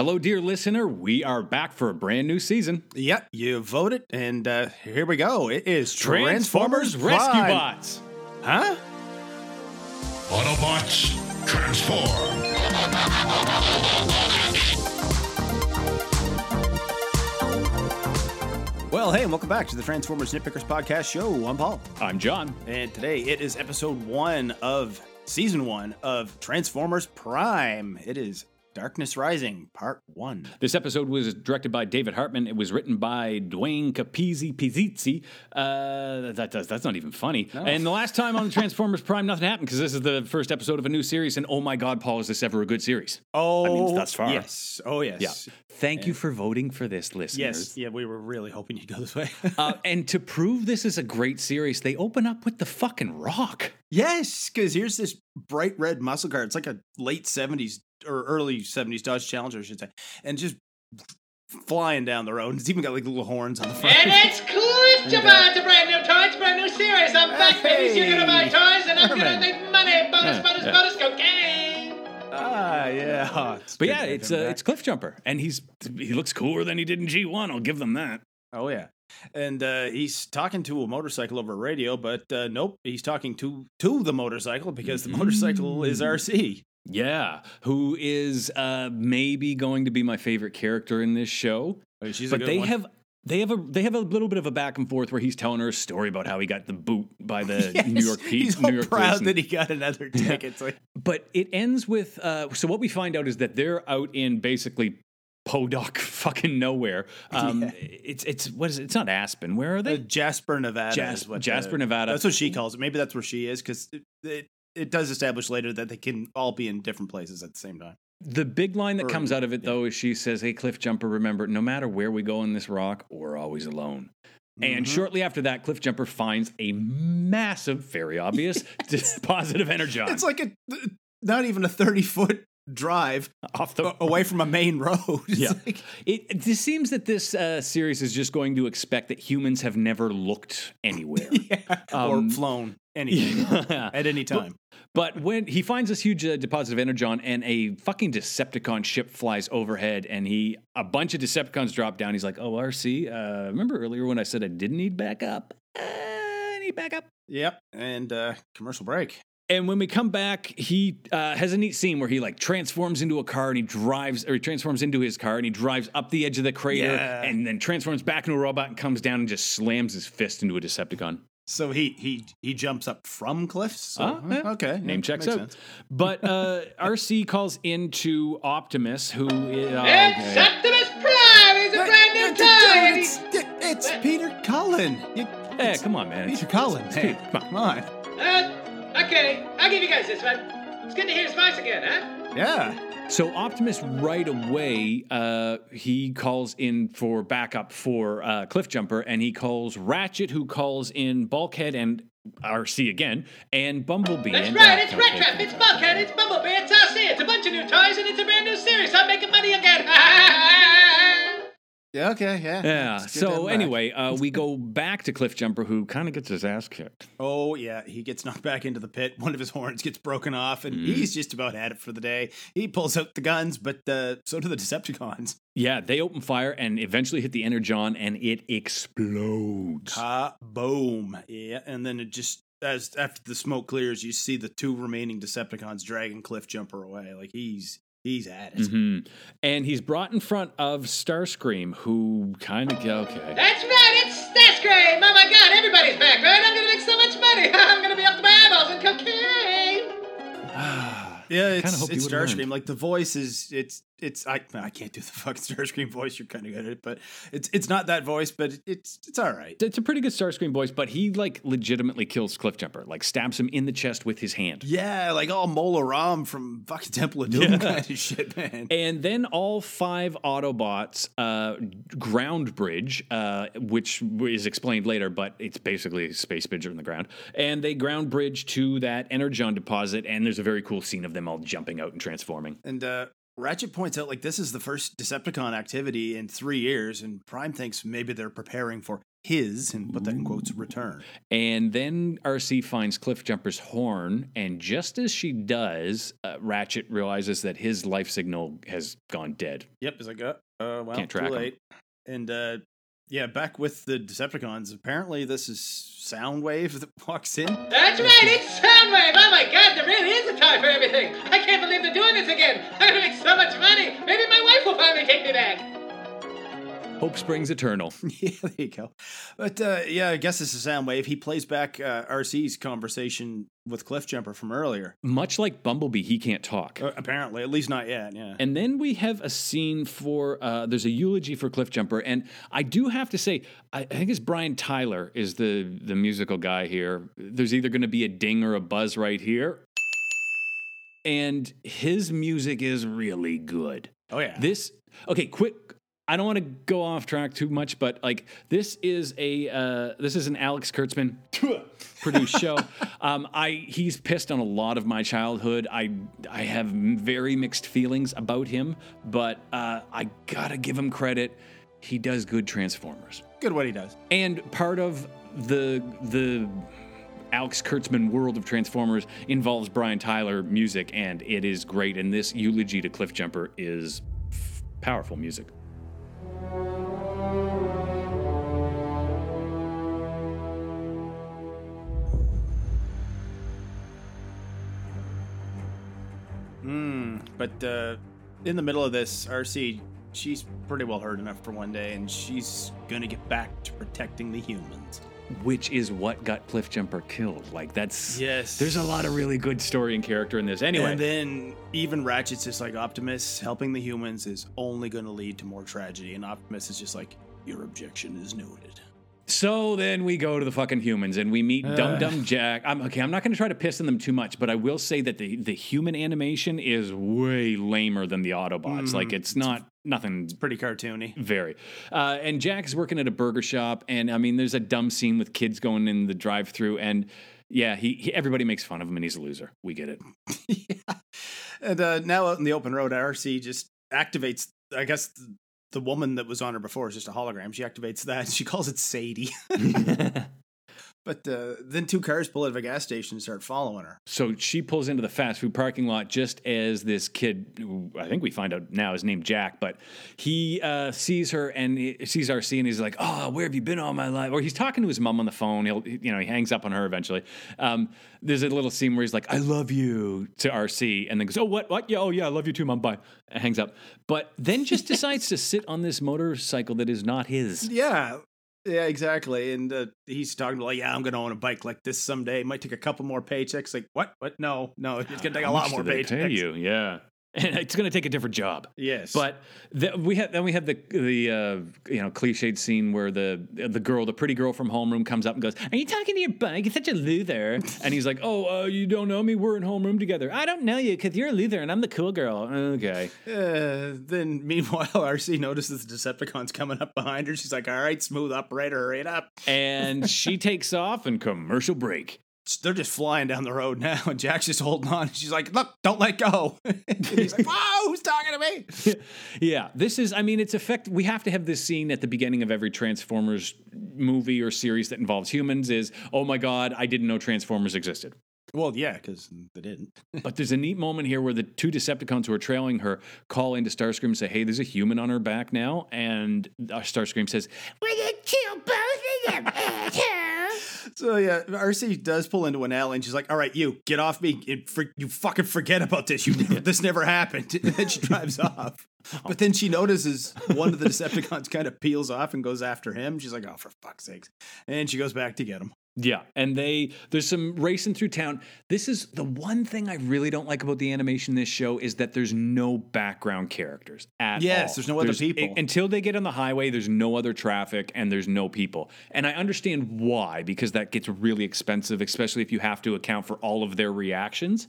Hello, dear listener. We are back for a brand new season. Yep, you voted, and uh, here we go. It is Transformers, Transformers, Rescue Prime. Bots. Huh? Autobots, transform. Well, hey, and welcome back to the Transformers Nitpickers Podcast Show. I'm Paul, I'm John. and today it is episode one of season one of Transformers Prime. It is Darkness Rising, part one. This episode was directed by David Hartman. It was written by Duane Capizzi Pizzizzi. Uh, that, that's, that's not even funny. And the last time on Transformers Prime, nothing happened because this is the first episode of a new series. And oh my God, Paul, is this ever a good series? Oh, mean, thus far. Yes. Oh, yes. Yeah. Thank you for voting for this, listeners. Yes. Yeah, we were really hoping you'd go this way. uh, and to prove this is a great series, they open up with the fucking rock. Yes, because here's this bright red muscle car. It's like a late 70s or early 70s Dodge Challenger, I should say. And just flying down the road. It's even got like little horns on the front. And it's Cliff And, to buy a brand new toys, It's a brand new series. I'm back, baby. So you're gonna buy toys, and I'm gonna Herman. make money. Bonus, Yeah, bonus, yeah. bonus, cocaine. ah, yeah. It's But yeah, to have it's him uh, it's Cliff Jumper, and he's he looks cooler than he did in G1. I'll give them that. Oh, yeah. And uh, he's talking to a motorcycle over radio, but uh, nope, he's talking to to the motorcycle because the motorcycle is. Arcee. Yeah, who is uh, maybe going to be my favorite character in this show? But they one. have they have a they have a little bit of a back and forth where he's telling her a story about how he got the boot by the Yes, New York Pete. He's New York proud police. that he got another ticket. It's like, but it ends with uh, so what we find out is that they're out in basically Podunk fucking nowhere. Um, Yeah. It's it's what is it? It's not Aspen. Where are they? Uh, Jasper, Nevada. Jas- Jasper, the- Nevada. That's what she calls it. Maybe that's where she is because it, does establish later that they can all be in different places at the same time. The big line that Or- comes out of it yeah. though is she says, "Hey, Cliff Jumper, remember, no matter where we go in this rock, we're always alone." And Mhm. shortly after that, Cliff Jumper finds a massive, very obvious deposit of energon It's like a not even a thirty foot drive off the. away from a main road. Yeah. like- It, it just seems that this uh, series is just going to expect that humans have never looked anywhere. yeah. or Um, flown anything at any time. But when he finds this huge uh, deposit of energon and a fucking Decepticon ship flies overhead, and he a bunch of Decepticons drop down, he's like, "Oh, Arcee, uh, remember earlier when I said I didn't need backup? I need backup." Yep. And uh, commercial break. And when we come back, he uh, has a neat scene where he like transforms into a car and he drives, or he transforms into his car and he drives up the edge of the crater Yeah. and then transforms back into a robot and comes down and just slams his fist into a Decepticon. So he he he jumps up from cliffs. So, Ah, yeah. Okay. Name yeah, checks makes out. sense. But uh, Arcee calls into Optimus, who is. oh, It's okay. Optimus Prime. He's a brand new toy. and It's, he- it's Peter Cullen. You- Hey, come on, man. Peter Cullen. Hey, come come on. Uh, okay, I'll give you guys this one. It's good to hear his voice again, huh? Yeah. So Optimus right away, uh, he calls in for backup for uh, Cliff Jumper, and he calls Ratchet, who calls in Bulkhead and Arcee again, and Bumblebee. That's and right. It's Red Trap. It's Bulkhead. It's Bumblebee. It's Arcee. It's a bunch of new toys, and it's a brand new series. I'm making money again. Yeah. Okay. Yeah. Yeah. It's good to have So anyway, uh, we go back to Cliff Jumper, who kind of gets his ass kicked. Oh yeah, he gets knocked back into the pit. One of his horns gets broken off, and Mm. he's just about had it for the day. He pulls out the guns, but uh, so do the Decepticons. Yeah, they open fire and eventually hit the energon, and it explodes. Ah, Kaboom! Yeah, and then it just as after the smoke clears, you see the two remaining Decepticons dragging Cliff Jumper away. Like he's he's at it. hmm And he's brought in front of Starscream, who kind of okay. That's right. It's Starscream. Oh my God, everybody's back, right? I'm gonna make so much money. I'm gonna be up to my eyeballs in cocaine. Yeah, it's, it's would've learned. Starscream. Like the voice is it's it's I I can't do the fucking Starscream voice. You're kind of good at it, but it's it's not that voice, but it's it's all right. It's a pretty good Starscream voice, but he like legitimately kills Cliff Jumper, like stabs him in the chest with his hand. Yeah, like all Mola Ram from fucking Temple of Doom Yeah. kind of shit, man. And then all five Autobots uh, ground bridge, uh, which is explained later, but it's basically a space bridge in the ground. And they ground bridge to that energon deposit, and there's a very cool scene of them all jumping out and transforming. And uh, Ratchet points out like this is the first Decepticon activity in three years, and Prime thinks maybe they're preparing for his, and put that in quotes, return. And then Arcee finds Cliffjumper's horn, and just as she does, uh, Ratchet realizes that his life signal has gone dead. Yep, he's like, uh, uh well, Can't track too late. And uh, yeah, back with the Decepticons. Apparently, this is Soundwave that walks in. That's right, it's Soundwave! Oh my god, there really is a time for everything! I can't believe they're doing this again! I'm gonna make so much money! Maybe my wife will finally take me back! Hope springs eternal. yeah, there you go. But uh, yeah, I guess it's this is Soundwave. He plays back uh, Arcee's conversation with Cliffjumper from earlier. Much like Bumblebee, he can't talk. Uh, apparently, at least not yet. Yeah. And then we have a scene for uh, there's a eulogy for Cliffjumper, and I do have to say I, I think it's Brian Tyler is the the musical guy here. There's either going to be a ding or a buzz right here, and his music is really good. oh yeah. This okay, quick. I don't want to go off track too much, but like this is a uh, this is an Alex Kurtzman produced show. Um, I he's pissed on a lot of my childhood. I I have very mixed feelings about him, but uh, I gotta give him credit. He does good Transformers, Good what he does. and part of the the Alex Kurtzman world of Transformers involves Brian Tyler music, and it is great. And this eulogy to Cliffjumper is f- powerful music. But uh, in the middle of this, Arcee, she's pretty well hurt enough for one day, and she's gonna get back to protecting the humans. Which is what got Cliffjumper killed. Like that's Yes. There's a lot of really good story and character in this. Anyway, And then even Ratchet's just like Optimus helping the humans is only going to lead to more tragedy, and Optimus is just like, your objection is noted. So then we go to the fucking humans and we meet Dum Dum Jack. I'm okay. I'm not going to try to piss on them too much, but I will say that the the human animation is way lamer than the Autobots. like it's not nothing Pretty cartoony. Very. Uh, and Jack is working at a burger shop, and I mean, there's a dumb scene with kids going in the drive-through, and yeah, he, he everybody makes fun of him, and he's a loser. We get it. yeah. And uh, now out in the open road, Arcee just activates. I guess the, woman that was on her before is just a hologram. She activates that. And she calls it Sadie. but uh, then two cars pull out of a gas station and start following her. so she pulls into the fast food parking lot just as this kid, who I think we find out now is named Jack, but he uh, sees her and he sees Arcee, and he's like, "Oh, where have you been all my life?" Or he's talking to his mom on the phone. He'll, you know, he hangs up on her eventually. Um, there's a little scene where he's like, "I love you" to Arcee, and then goes, "Oh, what? What? Yeah, oh yeah, I love you too, mom. Bye." And hangs up. But then just decides to sit on this motorcycle that is not his. Yeah. Yeah, exactly. And uh, he's talking to like, yeah, I'm going to own a bike like this someday. It might take a couple more paychecks. Like, what? What? No, no, it's going to take a lot more paychecks. pay you? Yeah, and it's going to take a different job. Yes, But the, we have then we have the the uh, you know cliched scene where the the girl, the pretty girl from homeroom, comes up and goes, "Are you talking to your bike? You're such a loser." and he's like, "Oh, uh, you don't know me? We're in homeroom together. I don't know you because you're a loser and I'm the cool girl." Okay. Uh, then meanwhile, Arcee notices the Decepticons coming up behind her. She's like, all right, smooth operator, right up. And she takes off and commercial break. They're just flying down the road now, and Jack's just holding on. She's like, look, don't let go. he's like, whoa, who's talking to me? yeah, this is. I mean, it's effect. We have to have this scene at the beginning of every Transformers movie or series that involves humans. Is oh my god, I didn't know Transformers existed. Well, yeah, because they didn't. But there's a neat moment here where the two Decepticons who are trailing her call into Starscream and say, "Hey, there's a human on her back now," and uh, Starscream says, We're gonna kill both of them, asshole. So yeah, Arcee does pull into an alley, and she's like, "All right, you get off me. It, for, you fucking forget about this. You never, this never happened." And then she drives off. But then she notices one of the Decepticons kind of peels off and goes after him. She's like, "Oh, for fuck's sakes!" And she goes back to get him. Yeah, and they there's some racing through town. This is the one thing I really don't like about the animation in this show is that there's no background characters at Yes, all. there's no other people. until they get on the highway. There's no other traffic and there's no people, and I understand why because that gets really expensive, especially if you have to account for all of their reactions.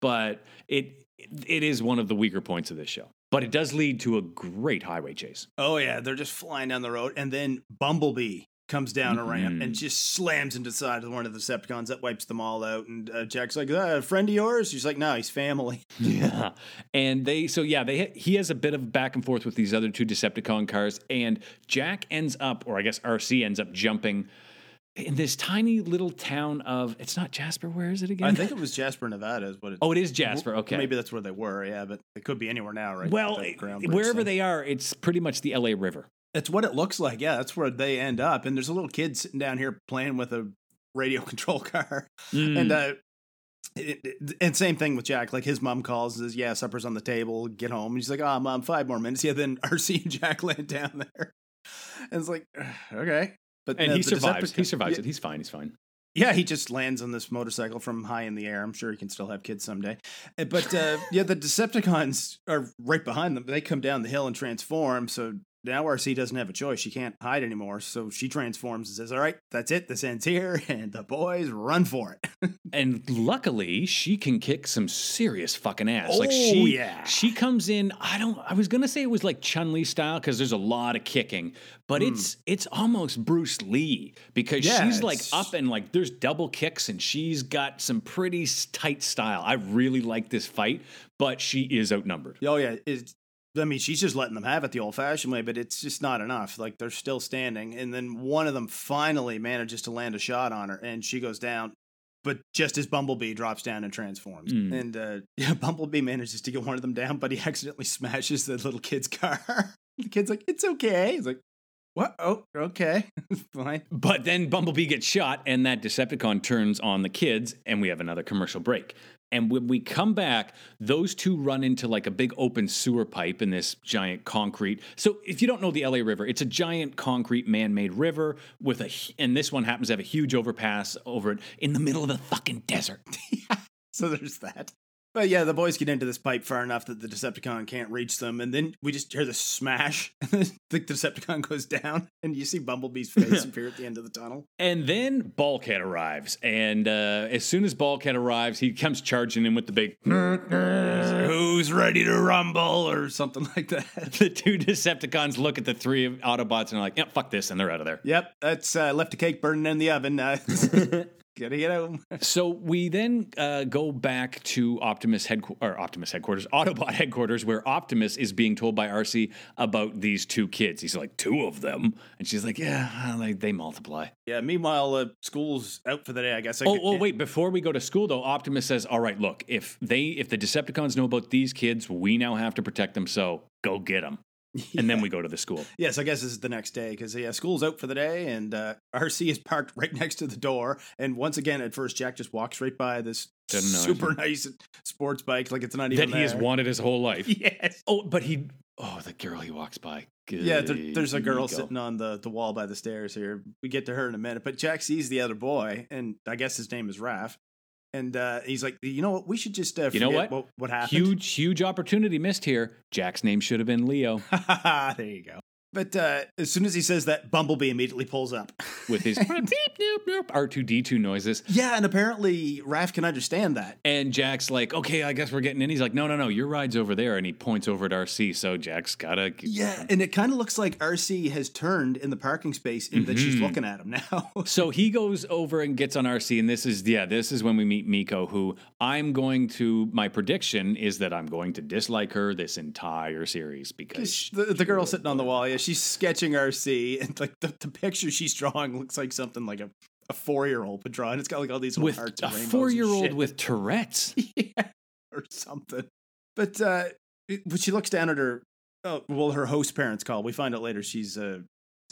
But it it is one of the weaker points of this show. But it does lead to a great highway chase. Oh yeah, they're just flying down the road, and then Bumblebee comes down a ramp Mm-hmm. and just slams into the side of one of the Decepticons that wipes them all out. And uh, Jack's like, uh, "A friend of yours?" She's like, "No, he's family." Yeah. And they, so yeah, they, he has a bit of back and forth with these other two Decepticon cars. And Jack ends up, or I guess Arcee ends up jumping in this tiny little town of, it's not Jasper. Where is it again? I think it was Jasper, Nevada, is what it. oh, it is Jasper. Okay. Maybe that's where they were. Yeah, but it could be anywhere now, right? well, wherever thing. they are, it's pretty much the LA River. That's what it looks like. Yeah, that's where they end up. And there's a little kid sitting down here playing with a radio control car. Hmm. And uh it, it- and same thing with Jack. Like his mom calls, and says, "Yeah, supper's on the table. Get home." And he's like, "Oh, mom, five more minutes." Yeah, then Arcee and Jack land down there, and it's like, okay. But and uh, he survives. He Decepticon- survives it. He's fine. He's fine. Yeah, he just lands on this motorcycle from high in the air. I'm sure he can still have kids someday. Uh, But uh, yeah, the Decepticons are right behind them. They come down the hill and transform. So now Arcee doesn't have a choice. She can't hide anymore. So she transforms and says, All right, that's it. This ends here. And the boys run for it. And luckily, she can kick some serious fucking ass. like Oh, she, yeah. she comes in. I don't. I was gonna say it was like Chun Li style because there's a lot of kicking, but hmm. it's it's almost Bruce Lee because. Yeah, she's like up and like there's double kicks and she's got some pretty tight style. I really like this fight, but she is outnumbered. oh, yeah. It's, I mean, she's just letting them have it the old fashioned way, but it's just not enough. Like they're still standing. And then one of them finally manages to land a shot on her and she goes down. But just as Bumblebee drops down and transforms. Mm. And uh, yeah, Bumblebee manages to get one of them down, but he accidentally smashes the little kid's car. the kid's like, it's okay. He's like, what? Oh, okay. Fine. But then Bumblebee gets shot, and that Decepticon turns on the kids, and we have another commercial break. And when we come back, those two run into like a big open sewer pipe in this giant concrete. So if you don't know the LA River, it's a giant concrete man-made river with a, and this one happens to have a huge overpass over it in the middle of the fucking desert. So there's that. But yeah, the boys get into this pipe far enough that the Decepticon can't reach them, and then we just hear the smash, and the Decepticon goes down, and you see Bumblebee's face appear at the end of the tunnel. And then Bulkhead arrives, and uh, as soon as Bulkhead arrives, he comes charging in with the big. Who's ready to rumble, or something like that. the two Decepticons look at the three Autobots and are like, "Yeah, fuck this," and they're out of there. Yep, that's uh, left a cake burning in the oven. Uh, gotta get home. So we then uh, go back to Optimus headqu- or Optimus headquarters, Autobot headquarters, where Optimus is being told by Arcee about these two kids. He's like, two of them, and she's like, yeah, they, they multiply. Yeah. Meanwhile, uh, school's out for the day. I guess. I Oh, could- oh, wait! Before we go to school, though, Optimus says, "All right, look, if they, if the Decepticons know about these kids, we now have to protect them. So go get them." And then we go to the school. Yes, I guess this is the next day because yeah, school's out for the day, and uh, Arcee is parked right next to the door. And once again, at first, Jack just walks right by this super nice sports bike, like it's not even that he has wanted his whole life. Yes. Oh, but he. Oh, the girl he walks by. Yeah, there, there's a girl sitting on the, the wall by the stairs here. We get to her in a minute, but Jack sees the other boy, and I guess his name is Raph. And uh, he's like, you know what? We should just uh, You know forget what? what, what happened. Huge, huge opportunity missed here. Jack's name should have been Leo there you go. But uh, as soon as he says that, Bumblebee immediately pulls up. with his beep, doop, doop, R2D2 noises. yeah, and apparently Raph can understand that. And Jack's like, okay, I guess we're getting in. He's like, no, no, no, your ride's over there. And he points over at Arcee. So Jack's gotta. Yeah, and it kind of looks like Arcee has turned in the parking space and that she's Mhm. looking at him now. So he goes over and gets on Arcee, and this is yeah, this is when we meet Miko, who I'm going to. My prediction is that I'm going to dislike her this entire series because the, the girl sitting on the wall, yeah, she's sketching Arcee, and like the, the picture she's drawing looks like something like a, a four year old would draw, and it's got like all these with hearts a four year old with Tourette's. yeah, or something. But uh, it- when she looks down at her, oh, well, her host parents call. We find out later she's a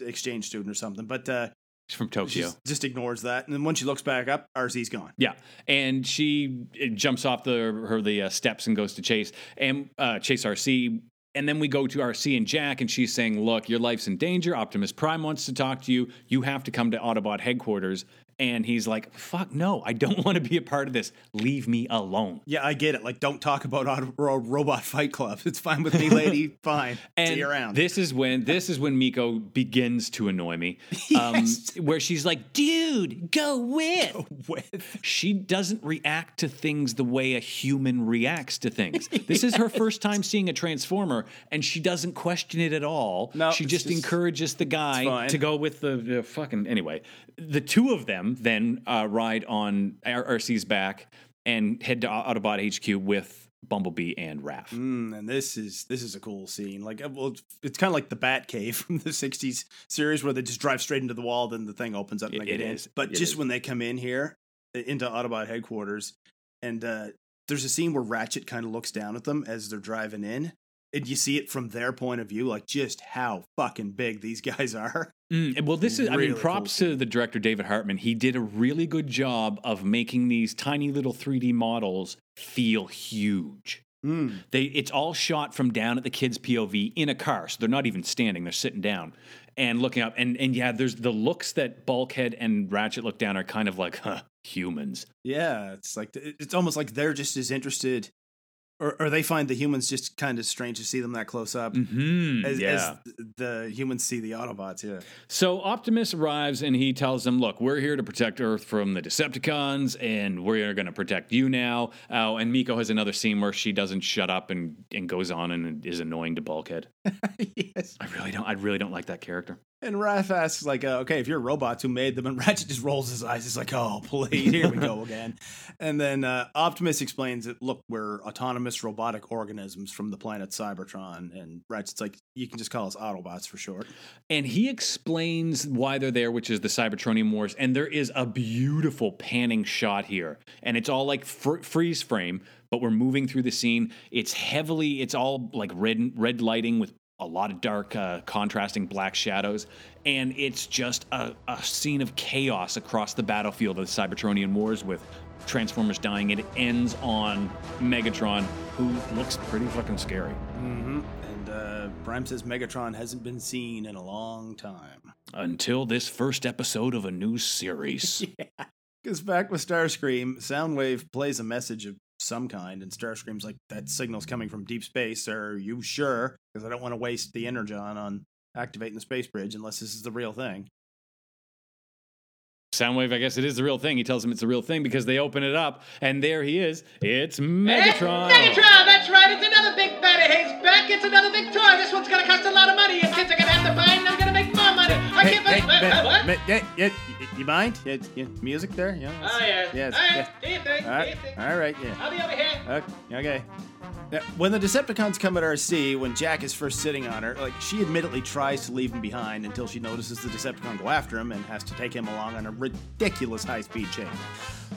exchange student or something, but uh, She's from she Tokyo. just ignores that. And then when she looks back up, Arcee's gone. Yeah, and she jumps off the her the uh, steps and goes to chase and uh, chase Arcee. And then we go to Arcee and Jack, and she's saying, "Look, your life's in danger. Optimus Prime wants to talk to you. You have to come to Autobot headquarters." And he's like, fuck, no, I don't want to be a part of this. Leave me alone. Yeah, I get it. Like, don't talk about auto, robot fight club. It's fine with me, lady. fine. And See you around. this is when this is when Miko begins to annoy me. Um, Yes. where she's like, dude, go with. with She doesn't react to things the way a human reacts to things. This is her first time seeing a transformer, and she doesn't question it at all. No, she just, just- encourages the guy to go with the, the fucking. Anyway, the two of them then uh, ride on Arcee's back and head to Autobot HQ with Bumblebee and Raph. Mm, and this is this is a cool scene. Like, uh, well, it's, kind of like the Bat Cave from the '60s series, where they just drive straight into the wall, then the thing opens up. And It- they get it in. is. But It just is. when they come in here into Autobot headquarters, and uh, there's a scene where Ratchet kind of looks down at them as they're driving in, and you see it from their point of view, like just how fucking big these guys are. Mm, well, this is, I Really mean, cool props to the director, David Hartman. He did a really good job of making these tiny little 3D models feel huge. Mm. They, it's all shot from down at the kid's POV in a car, so they're not even standing; they're sitting down and looking up. And and yeah, there's the looks that Bulkhead and Ratchet look down are kind of like, huh, humans. Yeah, it's like it's almost like they're just as interested, or, or they find the humans just kind of strange to see them that close up. Mm-hmm. As, yeah. as the humans see the Autobots, yeah. So Optimus arrives and he tells them, "Look, we're here to protect Earth from the Decepticons, and we're going to protect you now." Oh, and Miko has another scene where she doesn't shut up and and goes on and is annoying to Bulkhead. yes. I really don't. I really don't like that character. And Raph asks, like, uh, okay, if you're robots who made them, and Ratchet just rolls his eyes. He's like, oh, please, here we go again. And then uh, Optimus explains that, look, we're autonomous robotic organisms from the planet Cybertron. And Ratchet's like, you can just call us Autobots for short. And he explains why they're there, which is the Cybertronian Wars. And there is a beautiful panning shot here, and it's all like fr- freeze frame, but we're moving through the scene. It's heavily, it's all like red red lighting with a lot of dark, uh, contrasting black shadows, and it's just a, a scene of chaos across the battlefield of the Cybertronian Wars with. Transformers dying. It ends on Megatron, who looks pretty fucking scary. Mm-hmm. And uh, Prime says Megatron hasn't been seen in a long time. Until this first episode of a new series. yeah. Because back with Starscream, Soundwave plays a message of some kind, and Starscream's like, that signal's coming from deep space. Are you sure? Because I don't want to waste the energon on activating the space bridge unless this is the real thing. Soundwave, I guess it is the real thing. He tells him it's the real thing because they open it up, and there he is. It's Megatron. Megatron, that's right. It's another big baddie. He's back. It's another big toy. This one's gonna cost a lot of money. You kids are gonna have to buy it, believe what? Ma- yeah, yeah, you mind? Yeah, yeah, music there? Yeah. Oh yeah. Yes. All right. yeah. Do your thing. All Do right. your thing. All right. Yeah. I'll be over here. Okay. okay. Now, when the Decepticons come at Arcee, when Jack is first sitting on her, like she admittedly tries to leave him behind until she notices the Decepticon go after him and has to take him along on a ridiculous high-speed chain.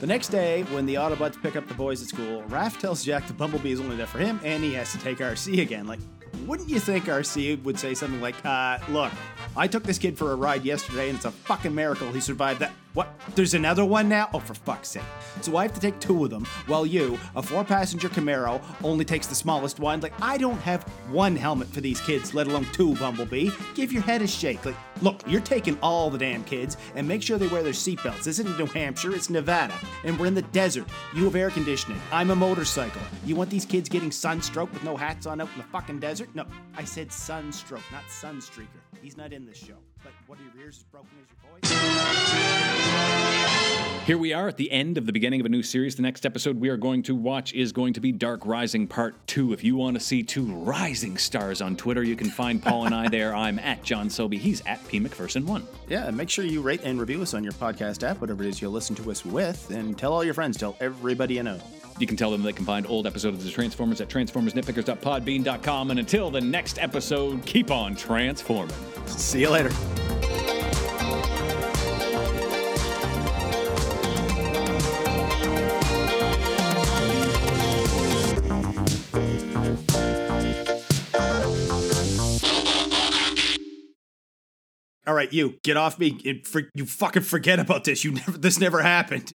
The next day, when the Autobots pick up the boys at school, Raph tells Jack the Bumblebee is only there for him, and he has to take Arcee again. Like, wouldn't you think Arcee would say something like, uh, look, I took this kid for a ride yesterday, and it's a fucking miracle he survived that. What? There's another one now? Oh, for fuck's sake. So I have to take two of them, while you, a four passenger Camaro, only takes the smallest one. Like, I don't have one helmet for these kids, let alone two, Bumblebee. Give your head a shake. Like, look, you're taking all the damn kids, and make sure they wear their seatbelts. This isn't New Hampshire, it's Nevada. And we're in the desert. You have air conditioning. I'm a motorcycle. You want these kids getting sunstroke with no hats on out in the fucking desert? No, I said sunstroke, not sunstreaker. He's not in this show. But what are your ears as broken as your voice? Here we are at the end of the beginning of a new series. The next episode we are going to watch is going to be Dark Rising Part 2. If you want to see two rising stars on Twitter, you can find Paul and I there. I'm at John Sobey. He's at P. McPherson1. Yeah, and make sure you rate and review us on your podcast app, whatever it is you'll listen to us with, and tell all your friends, tell everybody you know. You can tell them they can find old episodes of the Transformers at transformersnitpickers.podbean.com. And until the next episode, keep on transforming. See you later. You get off me. and for, you fucking forget about this. You never. This never happened.